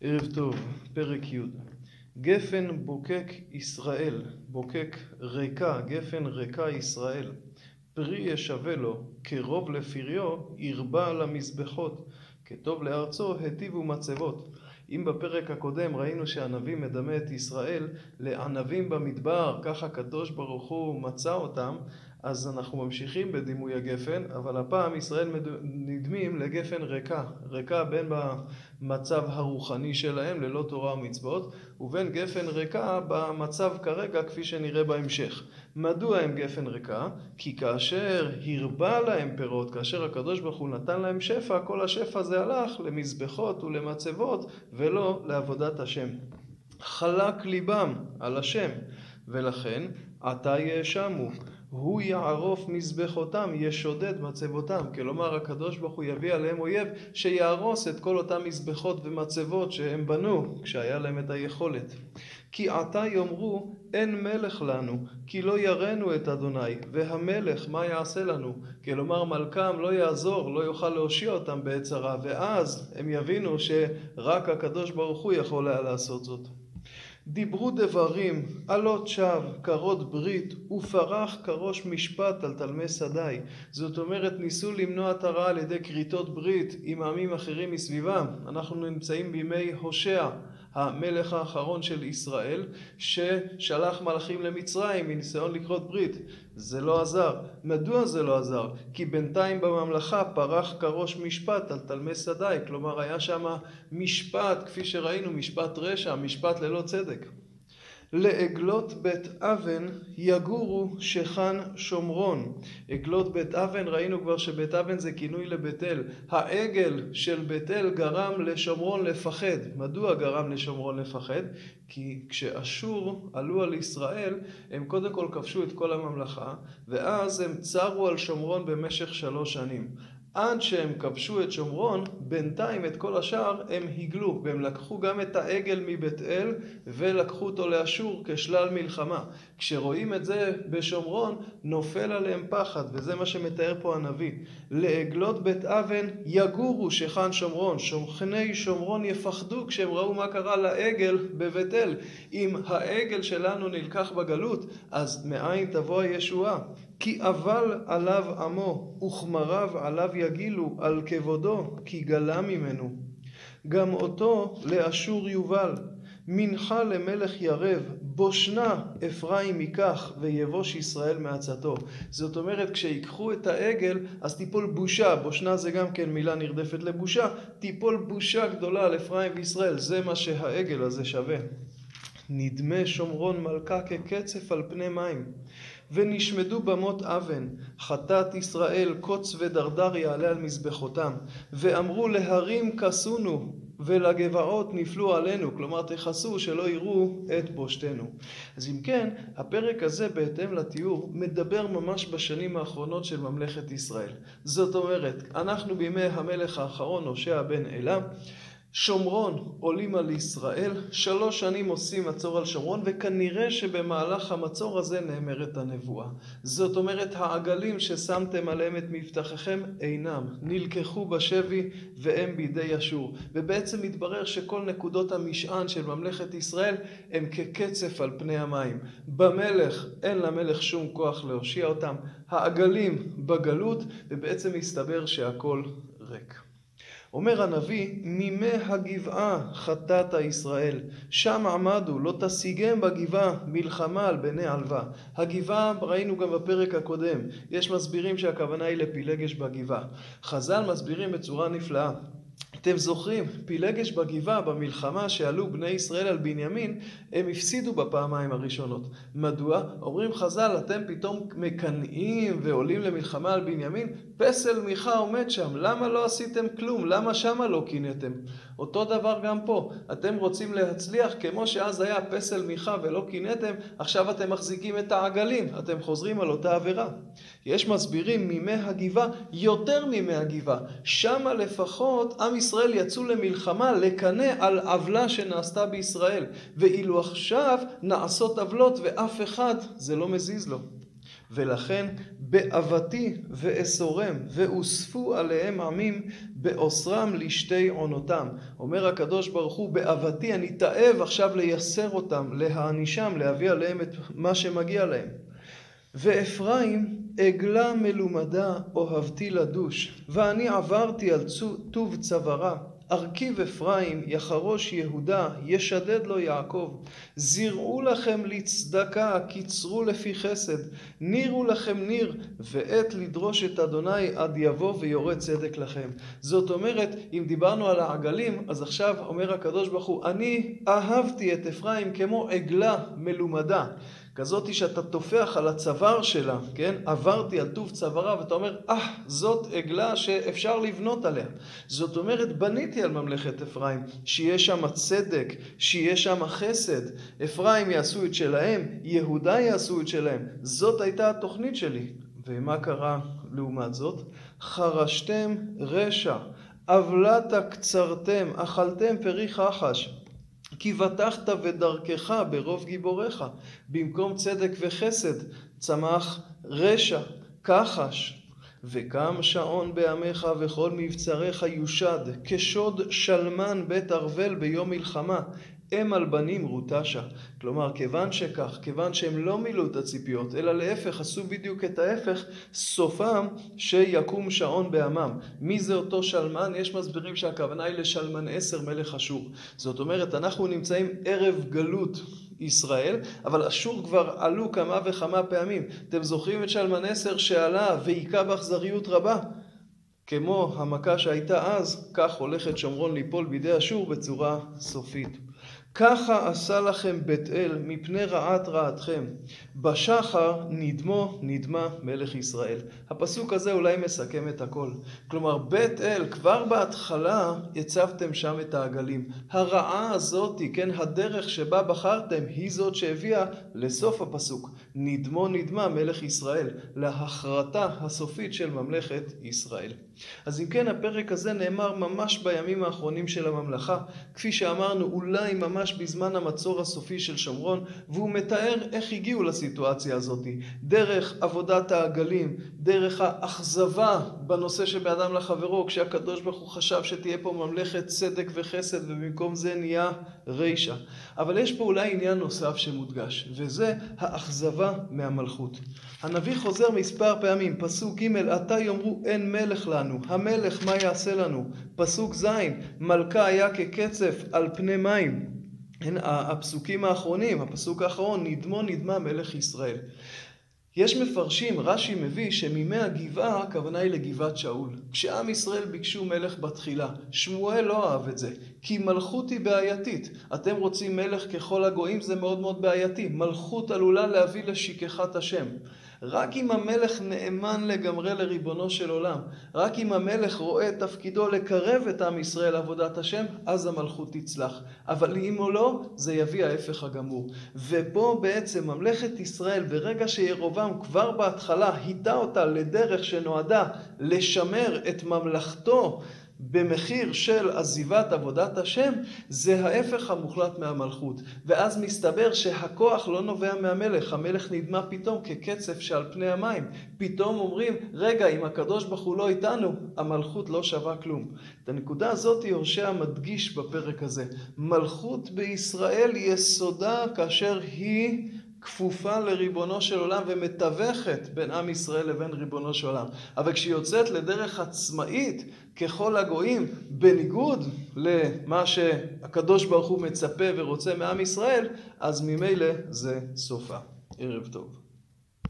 ערב טוב, פרק י' גפן בוקק ישראל, בוקק ריקה, גפן ריקה ישראל. פרי ישווה לו, כרוב לפריו, ירבה על המזבחות, כטוב לארצו, היטיבו מצבות. אם בפרק הקודם ראינו שהנביא מדמה את ישראל לענבים במדבר, ככה הקדוש ברוך הוא מצא אותם, אז אנחנו ממשיכים בדימוי הגפן, אבל הפעם ישראל נדמים לגפן ריקה, ריקה בין במצב הרוחני שלהם ללא תורה ומצוות, ובין גפן ריקה במצב כרגע כפי שנראה בהמשך. מדוע הם גפן ריקה? כי כאשר הרבה להם פירות, כאשר הקדוש ברוך הוא נתן להם שפע, כל השפע הזה הלך למזבחות ולמצבות ולא לעבודת השם. חלק ליבם על השם, ולכן עתה יאשמו. הוא יערוף מזבחותם, ישודד מצבותם. כלומר, הקדוש ברוך הוא יביא עליהם אויב שיהרוס את כל אותם מזבחות ומצבות שהם בנו כשהיה להם את היכולת. כי עתה יאמרו, אין מלך לנו, כי לא יראנו את אדוני, והמלך מה יעשה לנו? כלומר, מלכם לא יעזור, לא יוכל להושיע אותם בעת צרה, ואז הם יבינו שרק הקדוש ברוך הוא יכול היה לעשות זאת. דיברו דברים, עלות שווא, כרות ברית, ופרח כראש משפט על תלמי שדי. זאת אומרת, ניסו למנוע את הרע על ידי כריתות ברית עם עמים אחרים מסביבם. אנחנו נמצאים בימי הושע. המלך האחרון של ישראל, ששלח מלאכים למצרים מניסיון לקרות ברית. זה לא עזר. מדוע זה לא עזר? כי בינתיים בממלכה פרח כראש משפט על תלמי שדי, כלומר היה שם משפט, כפי שראינו, משפט רשע, משפט ללא צדק. לעגלות בית אבן יגורו שכן שומרון. עגלות בית אבן, ראינו כבר שבית אבן זה כינוי לבית אל. העגל של בית אל גרם לשומרון לפחד. מדוע גרם לשומרון לפחד? כי כשאשור עלו על ישראל, הם קודם כל כבשו את כל הממלכה, ואז הם צרו על שומרון במשך שלוש שנים. עד שהם כבשו את שומרון, בינתיים את כל השאר הם הגלו, והם לקחו גם את העגל מבית אל ולקחו אותו לאשור כשלל מלחמה. כשרואים את זה בשומרון, נופל עליהם פחד, וזה מה שמתאר פה הנביא. לעגלות בית אבן יגורו שכן שומרון, שוכני שומרון יפחדו כשהם ראו מה קרה לעגל בבית אל. אם העגל שלנו נלקח בגלות, אז מאין תבוא הישועה? כי אבל עליו עמו, וכמריו עליו יגילו, על כבודו, כי גלה ממנו. גם אותו לאשור יובל, מנחה למלך ירב, בושנה אפרים ייקח, ויבוש ישראל מעצתו. זאת אומרת, כשיקחו את העגל, אז תיפול בושה, בושנה זה גם כן מילה נרדפת לבושה, תיפול בושה גדולה על אפרים וישראל, זה מה שהעגל הזה שווה. נדמה שומרון מלכה כקצף על פני מים. ונשמדו במות אבן, חטאת ישראל קוץ ודרדר יעלה על מזבחותם, ואמרו להרים כסונו, ולגבעות נפלו עלינו, כלומר תכסו שלא יראו את בושתנו. אז אם כן, הפרק הזה בהתאם לתיאור מדבר ממש בשנים האחרונות של ממלכת ישראל. זאת אומרת, אנחנו בימי המלך האחרון, הושע בן אלה, שומרון עולים על ישראל, שלוש שנים עושים מצור על שומרון, וכנראה שבמהלך המצור הזה נאמרת הנבואה. זאת אומרת, העגלים ששמתם עליהם את מבטחיכם אינם, נלקחו בשבי והם בידי אשור. ובעצם מתברר שכל נקודות המשען של ממלכת ישראל הם כקצף על פני המים. במלך אין למלך שום כוח להושיע אותם, העגלים בגלות, ובעצם מסתבר שהכל ריק. אומר הנביא, מימי הגבעה חטאת ישראל, שם עמדו, לא תשיגם בגבעה מלחמה על בני עלווה. הגבעה, ראינו גם בפרק הקודם, יש מסבירים שהכוונה היא לפילגש בגבעה. חז"ל מסבירים בצורה נפלאה. אתם זוכרים, פילגש בגבעה, במלחמה שעלו בני ישראל על בנימין, הם הפסידו בפעמיים הראשונות. מדוע? אומרים חז"ל, אתם פתאום מקנאים ועולים למלחמה על בנימין? פסל מיכה עומד שם, למה לא עשיתם כלום? למה שמה לא קינאתם? אותו דבר גם פה, אתם רוצים להצליח כמו שאז היה פסל מיכה ולא קינאתם, עכשיו אתם מחזיקים את העגלים, אתם חוזרים על אותה עבירה. יש מסבירים מימי הגבעה יותר מימי הגבעה, שמה לפחות עם ישראל יצאו למלחמה לקנא על עוולה שנעשתה בישראל, ואילו עכשיו נעשות עוולות ואף אחד זה לא מזיז לו. ולכן באבתי ואסורם, ואוספו עליהם עמים באוסרם לשתי עונותם. אומר הקדוש ברוך הוא, באבתי אני תאב עכשיו לייסר אותם, להענישם, להביא עליהם את מה שמגיע להם. ואפרים עגלה מלומדה אוהבתי לדוש, ואני עברתי על טוב צווארה. ארכיב אפרים, יחרוש יהודה, ישדד לו יעקב. זרעו לכם לצדקה, קיצרו לפי חסד. נירו לכם ניר, ועת לדרוש את אדוני עד יבוא ויורה צדק לכם. זאת אומרת, אם דיברנו על העגלים, אז עכשיו אומר הקדוש ברוך הוא, אני אהבתי את אפרים כמו עגלה מלומדה. כזאתי שאתה טופח על הצוואר שלה, כן? עברתי על טוב צווארה ואתה אומר, אה, ah, זאת עגלה שאפשר לבנות עליה. זאת אומרת, בניתי על ממלכת אפרים, שיהיה שם צדק, שיהיה שם חסד. אפרים יעשו את שלהם, יהודה יעשו את שלהם. זאת הייתה התוכנית שלי. ומה קרה לעומת זאת? חרשתם רשע, עוולתה קצרתם, אכלתם פרי חחש. כי בטחת בדרכך ברוב גיבוריך, במקום צדק וחסד צמח רשע, כחש. וקם שעון בעמך וכל מבצריך יושד, כשוד שלמן בית ארוול ביום מלחמה. אם על בנים רוטשה. כלומר, כיוון שכך, כיוון שהם לא מילאו את הציפיות, אלא להפך, עשו בדיוק את ההפך, סופם שיקום שעון בעמם. מי זה אותו שלמן? יש מסבירים שהכוונה היא לשלמן עשר מלך אשור. זאת אומרת, אנחנו נמצאים ערב גלות ישראל, אבל אשור כבר עלו כמה וכמה פעמים. אתם זוכרים את שלמן עשר שעלה והיכה באכזריות רבה? כמו המכה שהייתה אז, כך הולכת שומרון ליפול בידי אשור בצורה סופית. ככה עשה לכם בית אל מפני רעת רעתכם. בשחר נדמו נדמה מלך ישראל. הפסוק הזה אולי מסכם את הכל. כלומר, בית אל, כבר בהתחלה הצבתם שם את העגלים. הרעה הזאתי, כן, הדרך שבה בחרתם, היא זאת שהביאה לסוף הפסוק. נדמו נדמה מלך ישראל, להכרתה הסופית של ממלכת ישראל. אז אם כן, הפרק הזה נאמר ממש בימים האחרונים של הממלכה, כפי שאמרנו, אולי ממש בזמן המצור הסופי של שומרון, והוא מתאר איך הגיעו לסיטואציה הזאת, דרך עבודת העגלים, דרך האכזבה בנושא שבאדם לחברו, כשהקדוש ברוך הוא חשב שתהיה פה ממלכת צדק וחסד, ובמקום זה נהיה רישא. אבל יש פה אולי עניין נוסף שמודגש, וזה האכזבה מהמלכות. הנביא חוזר מספר פעמים, פסוק ג' עתה יאמרו אין מלך לנו, המלך מה יעשה לנו? פסוק ז' מלכה היה כקצף על פני מים. הן הפסוקים האחרונים, הפסוק האחרון, נדמו נדמה מלך ישראל. יש מפרשים, רש"י מביא, שמימי הגבעה, הכוונה היא לגבעת שאול. כשעם ישראל ביקשו מלך בתחילה, שמואל לא אהב את זה, כי מלכות היא בעייתית. אתם רוצים מלך ככל הגויים, זה מאוד מאוד בעייתי. מלכות עלולה להביא לשכחת השם. רק אם המלך נאמן לגמרי לריבונו של עולם, רק אם המלך רואה את תפקידו לקרב את עם ישראל לעבודת השם, אז המלכות תצלח. אבל אם או לא, זה יביא ההפך הגמור. ופה בעצם ממלכת ישראל, ברגע שירובעם כבר בהתחלה היטה אותה לדרך שנועדה לשמר את ממלכתו במחיר של עזיבת עבודת השם, זה ההפך המוחלט מהמלכות. ואז מסתבר שהכוח לא נובע מהמלך, המלך נדמה פתאום כקצף שעל פני המים. פתאום אומרים, רגע, אם הקדוש ברוך הוא לא איתנו, המלכות לא שווה כלום. את הנקודה הזאת יהושע מדגיש בפרק הזה. מלכות בישראל יסודה כאשר היא כפופה לריבונו של עולם ומתווכת בין עם ישראל לבין ריבונו של עולם. אבל כשהיא יוצאת לדרך עצמאית ככל הגויים, בניגוד למה שהקדוש ברוך הוא מצפה ורוצה מעם ישראל, אז ממילא זה סופה. ערב טוב.